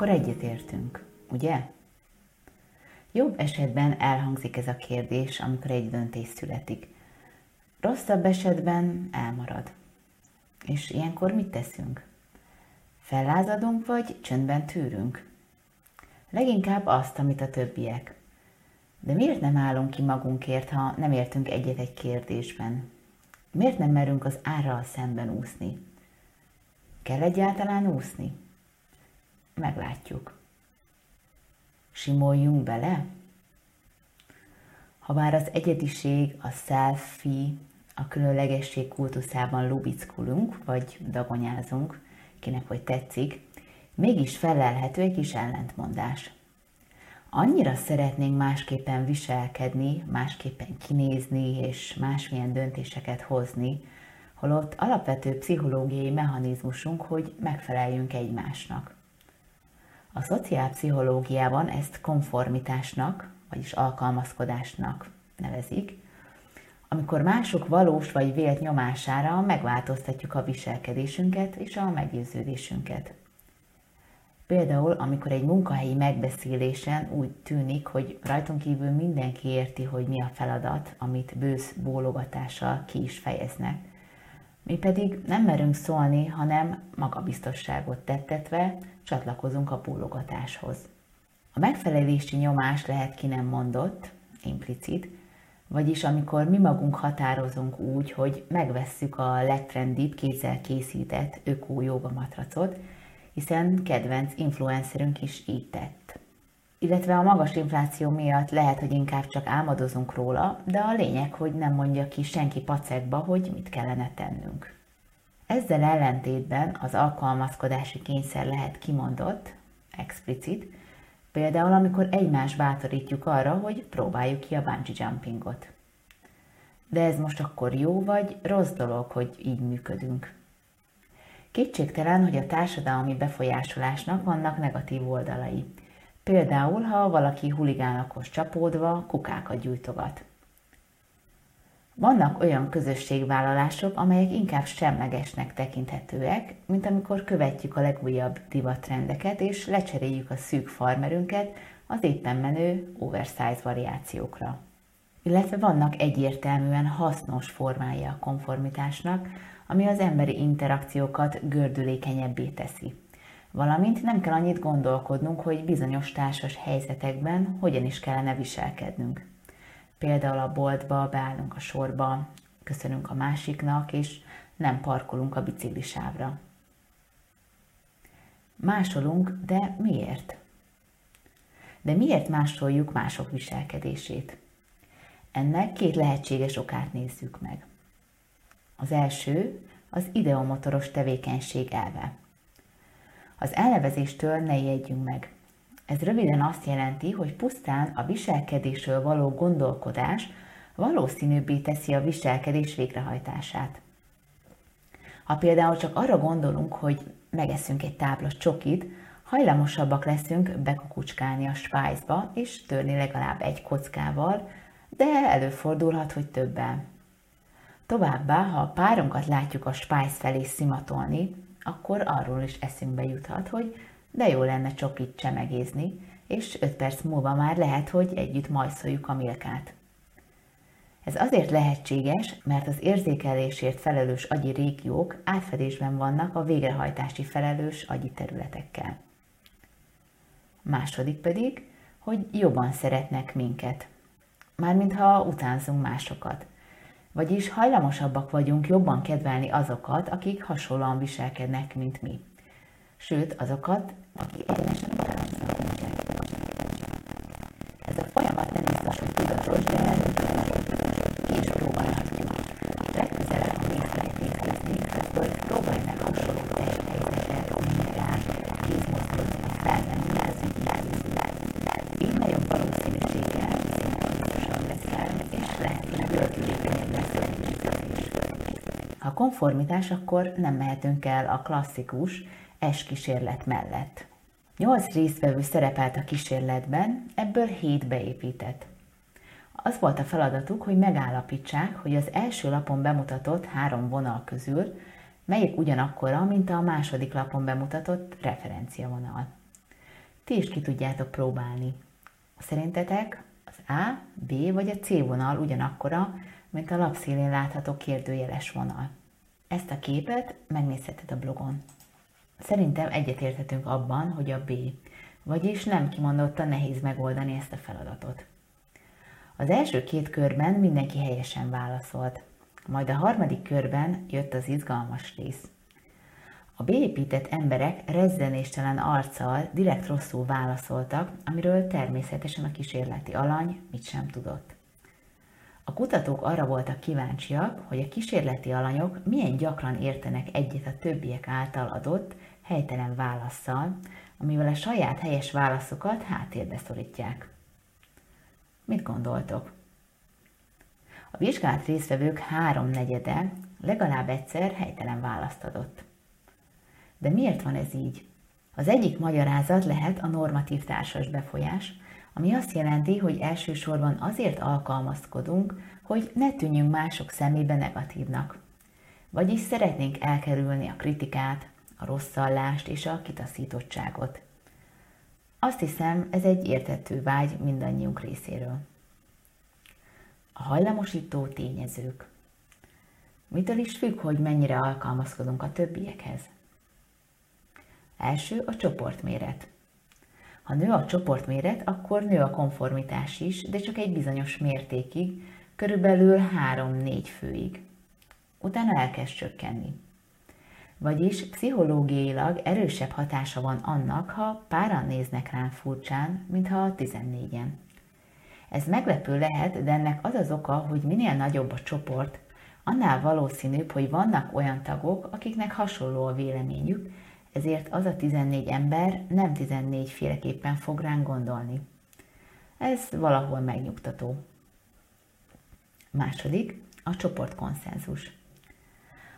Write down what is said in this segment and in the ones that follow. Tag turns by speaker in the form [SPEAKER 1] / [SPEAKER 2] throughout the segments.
[SPEAKER 1] akkor egyetértünk, ugye? Jobb esetben elhangzik ez a kérdés, amikor egy döntés születik. Rosszabb esetben elmarad. És ilyenkor mit teszünk? Fellázadunk, vagy csöndben tűrünk? Leginkább azt, amit a többiek. De miért nem állunk ki magunkért, ha nem értünk egyet egy kérdésben? Miért nem merünk az árral szemben úszni? Kell egyáltalán úszni? Meglátjuk. Simoljunk bele? Ha már az egyediség, a selfie, a különlegesség kultuszában lubickulunk, vagy dagonyázunk, kinek hogy tetszik, mégis felelhető egy kis ellentmondás. Annyira szeretnénk másképpen viselkedni, másképpen kinézni és másmilyen döntéseket hozni, holott alapvető pszichológiai mechanizmusunk, hogy megfeleljünk egymásnak. A szociálpszichológiában ezt konformitásnak, vagyis alkalmazkodásnak nevezik, amikor mások valós vagy vélt nyomására megváltoztatjuk a viselkedésünket és a meggyőződésünket. Például, amikor egy munkahelyi megbeszélésen úgy tűnik, hogy rajtunk kívül mindenki érti, hogy mi a feladat, amit bősz bólogatással ki is fejeznek. Mi pedig nem merünk szólni, hanem magabiztosságot tettetve csatlakozunk a bólogatáshoz. A megfelelési nyomás lehet ki nem mondott, implicit, vagyis amikor mi magunk határozunk úgy, hogy megvesszük a legtrendibb kézzel készített ökó matracot, hiszen kedvenc influencerünk is így tett. Illetve a magas infláció miatt lehet, hogy inkább csak álmodozunk róla, de a lényeg, hogy nem mondja ki senki pacekba, hogy mit kellene tennünk. Ezzel ellentétben az alkalmazkodási kényszer lehet kimondott, explicit, például amikor egymás bátorítjuk arra, hogy próbáljuk ki a bungee jumpingot. De ez most akkor jó vagy rossz dolog, hogy így működünk? Kétségtelen, hogy a társadalmi befolyásolásnak vannak negatív oldalai. Például, ha valaki huligánokhoz csapódva kukákat gyújtogat. Vannak olyan közösségvállalások, amelyek inkább semlegesnek tekinthetőek, mint amikor követjük a legújabb divatrendeket és lecseréljük a szűk farmerünket az éppen menő oversize variációkra. Illetve vannak egyértelműen hasznos formái a konformitásnak, ami az emberi interakciókat gördülékenyebbé teszi. Valamint nem kell annyit gondolkodnunk, hogy bizonyos társas helyzetekben hogyan is kellene viselkednünk. Például a boltba beállunk a sorba, köszönünk a másiknak, és nem parkolunk a biciklisávra. Másolunk, de miért? De miért másoljuk mások viselkedését? Ennek két lehetséges okát nézzük meg. Az első az ideomotoros tevékenység elve. Az elnevezéstől ne jegyünk meg. Ez röviden azt jelenti, hogy pusztán a viselkedésről való gondolkodás valószínűbbé teszi a viselkedés végrehajtását. Ha például csak arra gondolunk, hogy megeszünk egy tábla csokit, hajlamosabbak leszünk bekukucskálni a spájzba és törni legalább egy kockával, de előfordulhat, hogy többel. Továbbá, ha a párunkat látjuk a spájz felé szimatolni, akkor arról is eszünkbe juthat, hogy de jó lenne csokit csemegézni, és öt perc múlva már lehet, hogy együtt majszoljuk a milkát. Ez azért lehetséges, mert az érzékelésért felelős agyi régiók átfedésben vannak a végrehajtási felelős agyi területekkel. Második pedig, hogy jobban szeretnek minket. Mármintha utánzunk másokat. Vagyis hajlamosabbak vagyunk jobban kedvelni azokat, akik hasonlóan viselkednek, mint mi. Sőt, azokat, akik egyenesen konformitás, akkor nem mehetünk el a klasszikus, S kísérlet mellett. Nyolc résztvevő szerepelt a kísérletben, ebből hét beépített. Az volt a feladatuk, hogy megállapítsák, hogy az első lapon bemutatott három vonal közül melyik ugyanakkora, mint a második lapon bemutatott referenciavonal. ti is ki tudjátok próbálni. Szerintetek az A, B vagy a C vonal ugyanakkora, mint a lapszélén látható kérdőjeles vonal. Ezt a képet megnézheted a blogon. Szerintem egyetérthetünk abban, hogy a B, vagyis nem kimondottan nehéz megoldani ezt a feladatot. Az első két körben mindenki helyesen válaszolt, majd a harmadik körben jött az izgalmas rész. A beépített emberek rezzenéstelen arccal direkt rosszul válaszoltak, amiről természetesen a kísérleti alany mit sem tudott. A kutatók arra voltak kíváncsiak, hogy a kísérleti alanyok milyen gyakran értenek egyet a többiek által adott, helytelen válaszsal, amivel a saját helyes válaszokat háttérbe szorítják. Mit gondoltok? A vizsgált résztvevők háromnegyede legalább egyszer helytelen választ adott. De miért van ez így? Az egyik magyarázat lehet a normatív társas befolyás, ami azt jelenti, hogy elsősorban azért alkalmazkodunk, hogy ne tűnjünk mások szemébe negatívnak. Vagyis szeretnénk elkerülni a kritikát, a rosszallást és a kitaszítottságot. Azt hiszem, ez egy értető vágy mindannyiunk részéről. A hajlamosító tényezők. Mitől is függ, hogy mennyire alkalmazkodunk a többiekhez? Első a csoportméret. Ha nő a csoportméret, akkor nő a konformitás is, de csak egy bizonyos mértékig, körülbelül 3-4 főig. Utána elkezd csökkenni. Vagyis pszichológiailag erősebb hatása van annak, ha páran néznek rám furcsán, mintha a 14-en. Ez meglepő lehet, de ennek az az oka, hogy minél nagyobb a csoport, annál valószínűbb, hogy vannak olyan tagok, akiknek hasonló a véleményük, ezért az a 14 ember nem 14 féleképpen fog ránk gondolni. Ez valahol megnyugtató. Második, a csoportkonszenzus.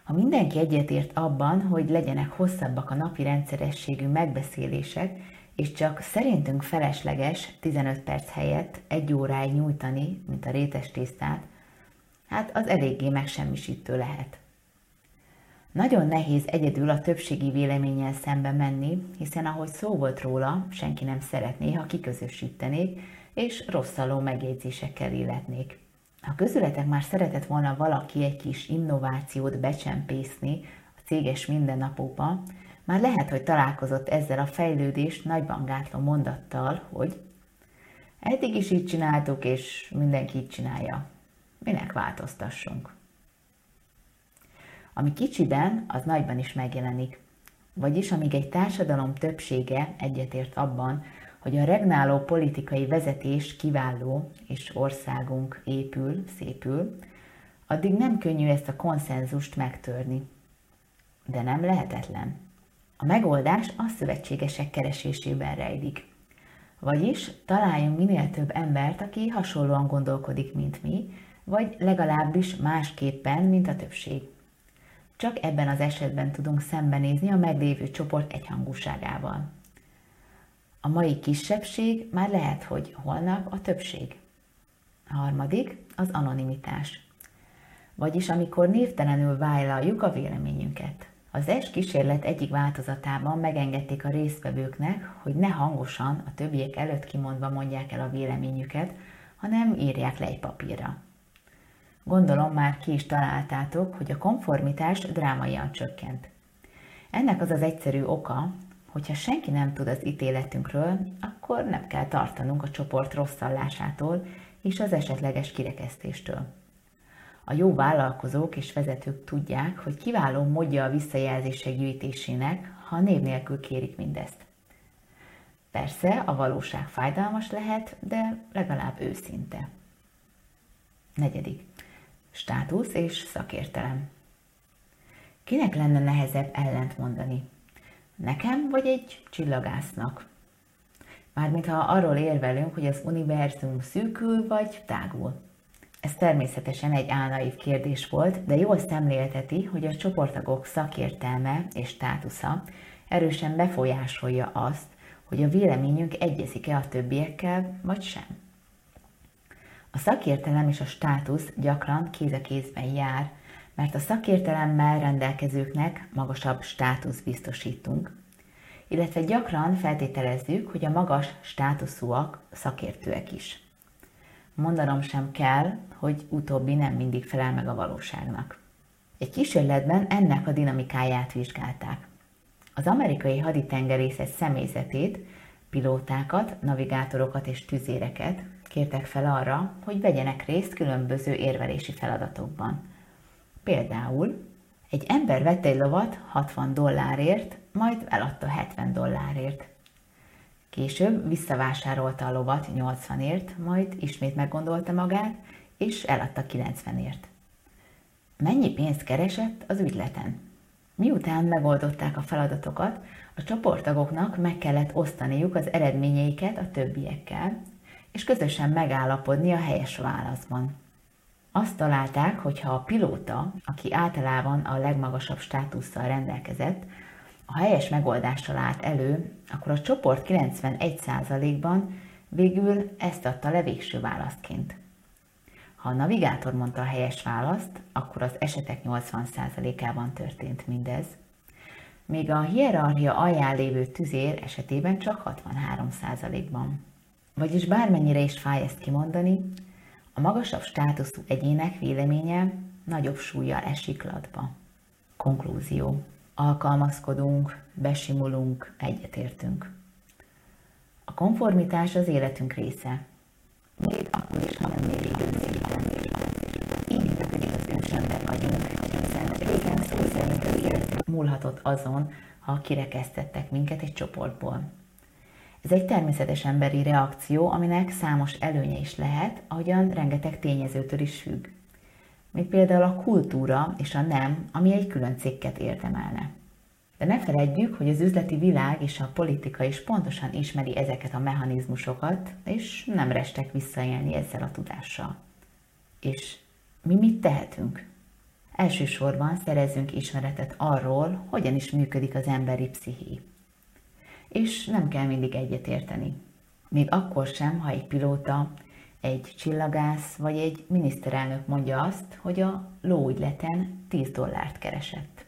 [SPEAKER 1] Ha mindenki egyetért abban, hogy legyenek hosszabbak a napi rendszerességű megbeszélések, és csak szerintünk felesleges 15 perc helyett egy óráig nyújtani, mint a rétes tésztát, hát az eléggé megsemmisítő lehet. Nagyon nehéz egyedül a többségi véleménnyel szembe menni, hiszen ahogy szó volt róla, senki nem szeretné, ha kiközösítenék, és rosszaló megjegyzésekkel illetnék. Ha közületek már szeretett volna valaki egy kis innovációt becsempészni a céges mindennapokba, már lehet, hogy találkozott ezzel a fejlődést nagyban gátló mondattal, hogy eddig is így csináltuk, és mindenki így csinálja. Minek változtassunk? Ami kicsiben, az nagyban is megjelenik. Vagyis amíg egy társadalom többsége egyetért abban, hogy a regnáló politikai vezetés kiváló, és országunk épül, szépül, addig nem könnyű ezt a konszenzust megtörni. De nem lehetetlen. A megoldás a szövetségesek keresésében rejlik. Vagyis találjunk minél több embert, aki hasonlóan gondolkodik, mint mi, vagy legalábbis másképpen, mint a többség. Csak ebben az esetben tudunk szembenézni a meglévő csoport egyhangúságával. A mai kisebbség már lehet, hogy holnap a többség. A harmadik az anonimitás. Vagyis amikor névtelenül vállaljuk a véleményünket. Az ES kísérlet egyik változatában megengedték a résztvevőknek, hogy ne hangosan, a többiek előtt kimondva mondják el a véleményüket, hanem írják le egy papírra. Gondolom már ki is találtátok, hogy a konformitás drámaian csökkent. Ennek az az egyszerű oka, hogyha senki nem tud az ítéletünkről, akkor nem kell tartanunk a csoport rosszallásától és az esetleges kirekesztéstől. A jó vállalkozók és vezetők tudják, hogy kiváló módja a visszajelzések gyűjtésének, ha név nélkül kérik mindezt. Persze a valóság fájdalmas lehet, de legalább őszinte. Negyedik. Státusz és szakértelem. Kinek lenne nehezebb ellent mondani? Nekem vagy egy csillagásznak? Mármint ha arról érvelünk, hogy az univerzum szűkül vagy tágul. Ez természetesen egy álnaív kérdés volt, de jól szemlélteti, hogy a csoportagok szakértelme és státusza erősen befolyásolja azt, hogy a véleményünk egyezik-e a többiekkel, vagy sem. A szakértelem és a státusz gyakran kéz a kézben jár, mert a szakértelemmel rendelkezőknek magasabb státusz biztosítunk, illetve gyakran feltételezzük, hogy a magas státuszúak szakértőek is. Mondanom sem kell, hogy utóbbi nem mindig felel meg a valóságnak. Egy kísérletben ennek a dinamikáját vizsgálták. Az amerikai haditengerészet személyzetét, pilótákat, navigátorokat és tüzéreket kértek fel arra, hogy vegyenek részt különböző érvelési feladatokban. Például egy ember vett egy lovat 60 dollárért, majd eladta 70 dollárért. Később visszavásárolta a lovat 80ért, majd ismét meggondolta magát, és eladta 90ért. Mennyi pénzt keresett az ügyleten? Miután megoldották a feladatokat, a csoporttagoknak meg kellett osztaniuk az eredményeiket a többiekkel, és közösen megállapodni a helyes válaszban. Azt találták, hogy ha a pilóta, aki általában a legmagasabb státusszal rendelkezett, a helyes megoldással állt elő, akkor a csoport 91%-ban végül ezt adta le végső választként. Ha a navigátor mondta a helyes választ, akkor az esetek 80%-ában történt mindez, míg a hierarchia alján lévő tüzér esetében csak 63%-ban. Vagyis bármennyire is fáj ezt kimondani, a magasabb státuszú egyének véleménye nagyobb súlya esik latba. Konklúzió. Alkalmazkodunk, besimulunk, egyetértünk. A konformitás az életünk része. Még akkor is, ha nem mérjük Így az ősember vagyunk, hiszen régen szó szerint múlhatott azon, ha kirekesztettek minket egy csoportból. Ez egy természetes emberi reakció, aminek számos előnye is lehet, ahogyan rengeteg tényezőtől is függ. Mint például a kultúra és a nem, ami egy külön cikket érdemelne. De ne feledjük, hogy az üzleti világ és a politika is pontosan ismeri ezeket a mechanizmusokat, és nem restek visszaélni ezzel a tudással. És mi mit tehetünk? Elsősorban szerezzünk ismeretet arról, hogyan is működik az emberi psziché és nem kell mindig egyetérteni. Még akkor sem, ha egy pilóta, egy csillagász vagy egy miniszterelnök mondja azt, hogy a lóügyleten 10 dollárt keresett.